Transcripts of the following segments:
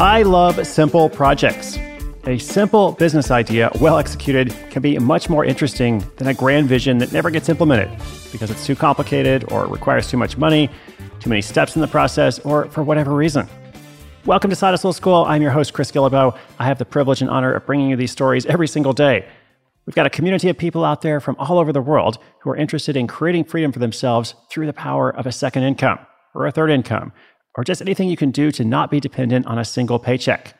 I love simple projects. A simple business idea, well executed, can be much more interesting than a grand vision that never gets implemented because it's too complicated or requires too much money, too many steps in the process, or for whatever reason. Welcome to Side Hustle School. I'm your host, Chris Guillebeau. I have the privilege and honor of bringing you these stories every single day. We've got a community of people out there from all over the world who are interested in creating freedom for themselves through the power of a second income or a third income or just anything you can do to not be dependent on a single paycheck.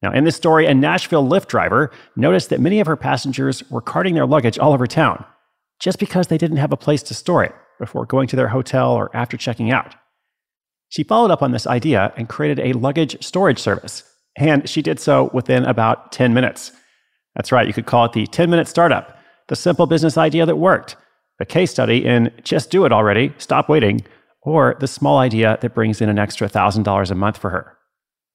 Now, in this story, a Nashville Lyft driver noticed that many of her passengers were carting their luggage all over town just because they didn't have a place to store it before going to their hotel or after checking out. She followed up on this idea and created a luggage storage service, and she did so within about 10 minutes. That's right, you could call it the 10 minute startup, the simple business idea that worked, the case study in just do it already, stop waiting, or the small idea that brings in an extra $1,000 a month for her.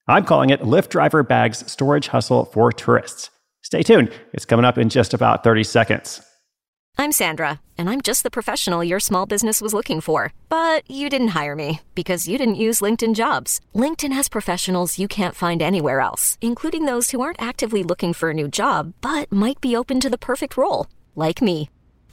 I'm calling it Lyft Driver Bags Storage Hustle for Tourists. Stay tuned, it's coming up in just about 30 seconds. I'm Sandra, and I'm just the professional your small business was looking for. But you didn't hire me because you didn't use LinkedIn jobs. LinkedIn has professionals you can't find anywhere else, including those who aren't actively looking for a new job but might be open to the perfect role, like me.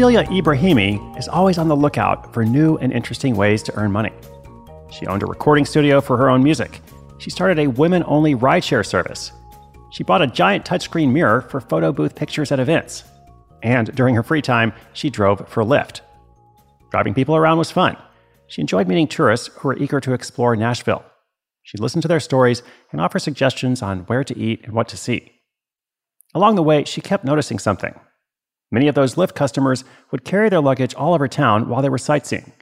Cecilia Ibrahimi is always on the lookout for new and interesting ways to earn money. She owned a recording studio for her own music. She started a women only rideshare service. She bought a giant touchscreen mirror for photo booth pictures at events. And during her free time, she drove for Lyft. Driving people around was fun. She enjoyed meeting tourists who were eager to explore Nashville. She listened to their stories and offered suggestions on where to eat and what to see. Along the way, she kept noticing something. Many of those Lyft customers would carry their luggage all over town while they were sightseeing.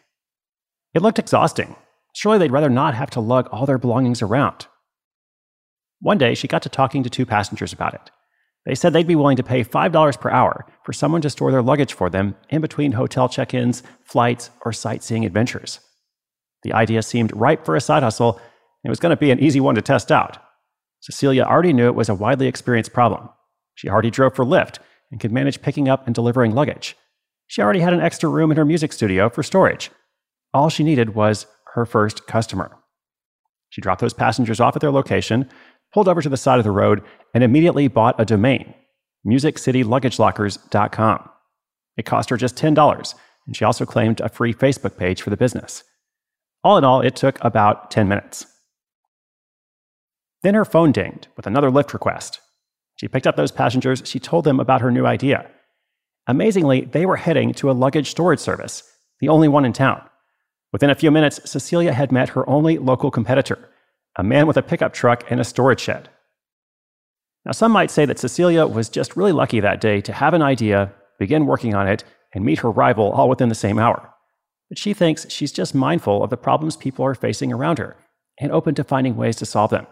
It looked exhausting. Surely they'd rather not have to lug all their belongings around. One day, she got to talking to two passengers about it. They said they'd be willing to pay $5 per hour for someone to store their luggage for them in between hotel check ins, flights, or sightseeing adventures. The idea seemed ripe for a side hustle, and it was going to be an easy one to test out. Cecilia already knew it was a widely experienced problem. She already drove for Lyft and could manage picking up and delivering luggage. She already had an extra room in her music studio for storage. All she needed was her first customer. She dropped those passengers off at their location, pulled over to the side of the road, and immediately bought a domain, musiccityluggage.lockers.com. It cost her just $10, and she also claimed a free Facebook page for the business. All in all, it took about 10 minutes. Then her phone dinged with another Lyft request. She picked up those passengers, she told them about her new idea. Amazingly, they were heading to a luggage storage service, the only one in town. Within a few minutes, Cecilia had met her only local competitor, a man with a pickup truck and a storage shed. Now, some might say that Cecilia was just really lucky that day to have an idea, begin working on it, and meet her rival all within the same hour. But she thinks she's just mindful of the problems people are facing around her and open to finding ways to solve them.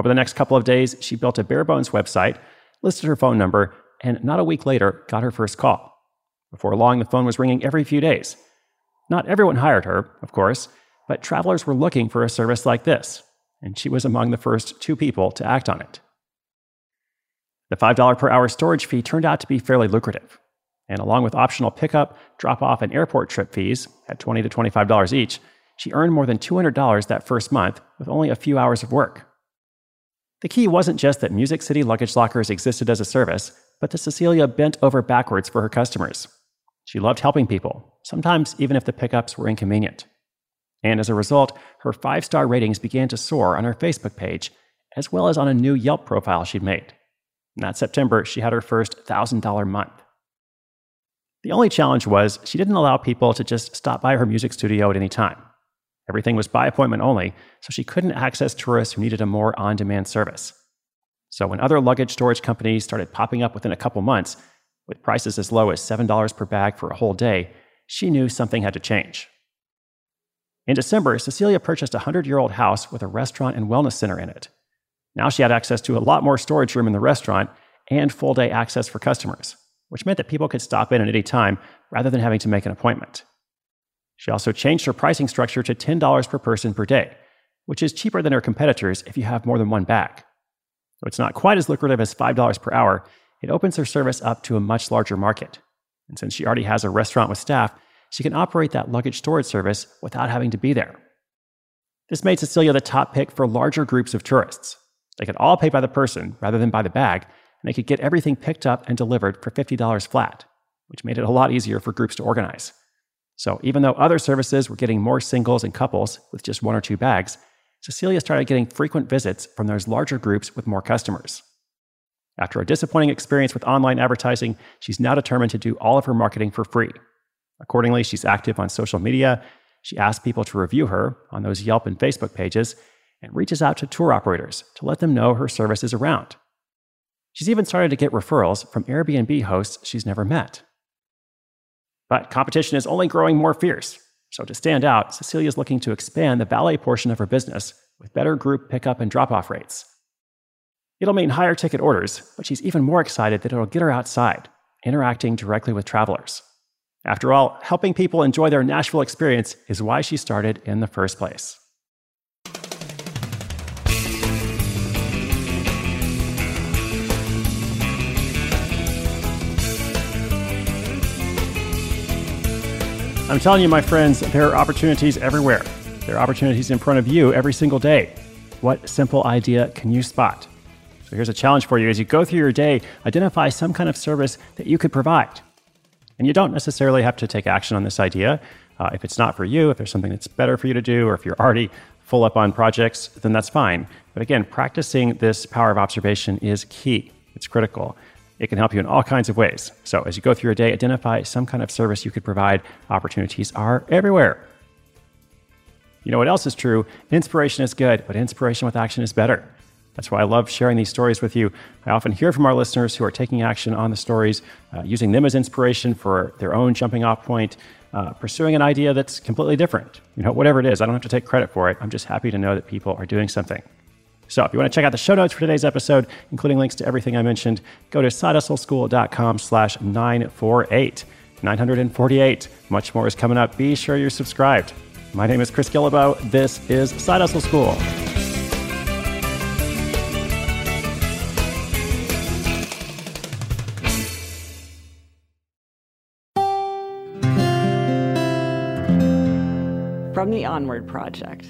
Over the next couple of days, she built a bare bones website, listed her phone number, and not a week later got her first call. Before long, the phone was ringing every few days. Not everyone hired her, of course, but travelers were looking for a service like this, and she was among the first two people to act on it. The $5 per hour storage fee turned out to be fairly lucrative, and along with optional pickup, drop off, and airport trip fees at 20 to $25 each, she earned more than $200 that first month with only a few hours of work. The key wasn't just that Music City Luggage Lockers existed as a service, but that Cecilia bent over backwards for her customers. She loved helping people, sometimes even if the pickups were inconvenient. And as a result, her five star ratings began to soar on her Facebook page, as well as on a new Yelp profile she'd made. In that September, she had her first $1,000 month. The only challenge was she didn't allow people to just stop by her music studio at any time. Everything was by appointment only, so she couldn't access tourists who needed a more on demand service. So when other luggage storage companies started popping up within a couple months, with prices as low as $7 per bag for a whole day, she knew something had to change. In December, Cecilia purchased a 100 year old house with a restaurant and wellness center in it. Now she had access to a lot more storage room in the restaurant and full day access for customers, which meant that people could stop in at any time rather than having to make an appointment. She also changed her pricing structure to $10 per person per day, which is cheaper than her competitors if you have more than one bag. Though it's not quite as lucrative as $5 per hour, it opens her service up to a much larger market. And since she already has a restaurant with staff, she can operate that luggage storage service without having to be there. This made Cecilia the top pick for larger groups of tourists. They could all pay by the person rather than by the bag, and they could get everything picked up and delivered for $50 flat, which made it a lot easier for groups to organize. So even though other services were getting more singles and couples with just one or two bags, Cecilia started getting frequent visits from those larger groups with more customers. After a disappointing experience with online advertising, she's now determined to do all of her marketing for free. Accordingly, she's active on social media. She asks people to review her on those Yelp and Facebook pages and reaches out to tour operators to let them know her service is around. She's even started to get referrals from Airbnb hosts she's never met. But competition is only growing more fierce. So, to stand out, Cecilia is looking to expand the valet portion of her business with better group pickup and drop off rates. It'll mean higher ticket orders, but she's even more excited that it'll get her outside, interacting directly with travelers. After all, helping people enjoy their Nashville experience is why she started in the first place. I'm telling you, my friends, there are opportunities everywhere. There are opportunities in front of you every single day. What simple idea can you spot? So here's a challenge for you. As you go through your day, identify some kind of service that you could provide. And you don't necessarily have to take action on this idea. Uh, if it's not for you, if there's something that's better for you to do, or if you're already full up on projects, then that's fine. But again, practicing this power of observation is key. It's critical. It can help you in all kinds of ways. So, as you go through your day, identify some kind of service you could provide. Opportunities are everywhere. You know what else is true? Inspiration is good, but inspiration with action is better. That's why I love sharing these stories with you. I often hear from our listeners who are taking action on the stories, uh, using them as inspiration for their own jumping off point, uh, pursuing an idea that's completely different. You know, whatever it is, I don't have to take credit for it. I'm just happy to know that people are doing something. So if you want to check out the show notes for today's episode, including links to everything I mentioned, go to sidehustleschool.com slash 948. 948. Much more is coming up. Be sure you're subscribed. My name is Chris Guillebeau. This is Side Hustle School. From the Onward Project.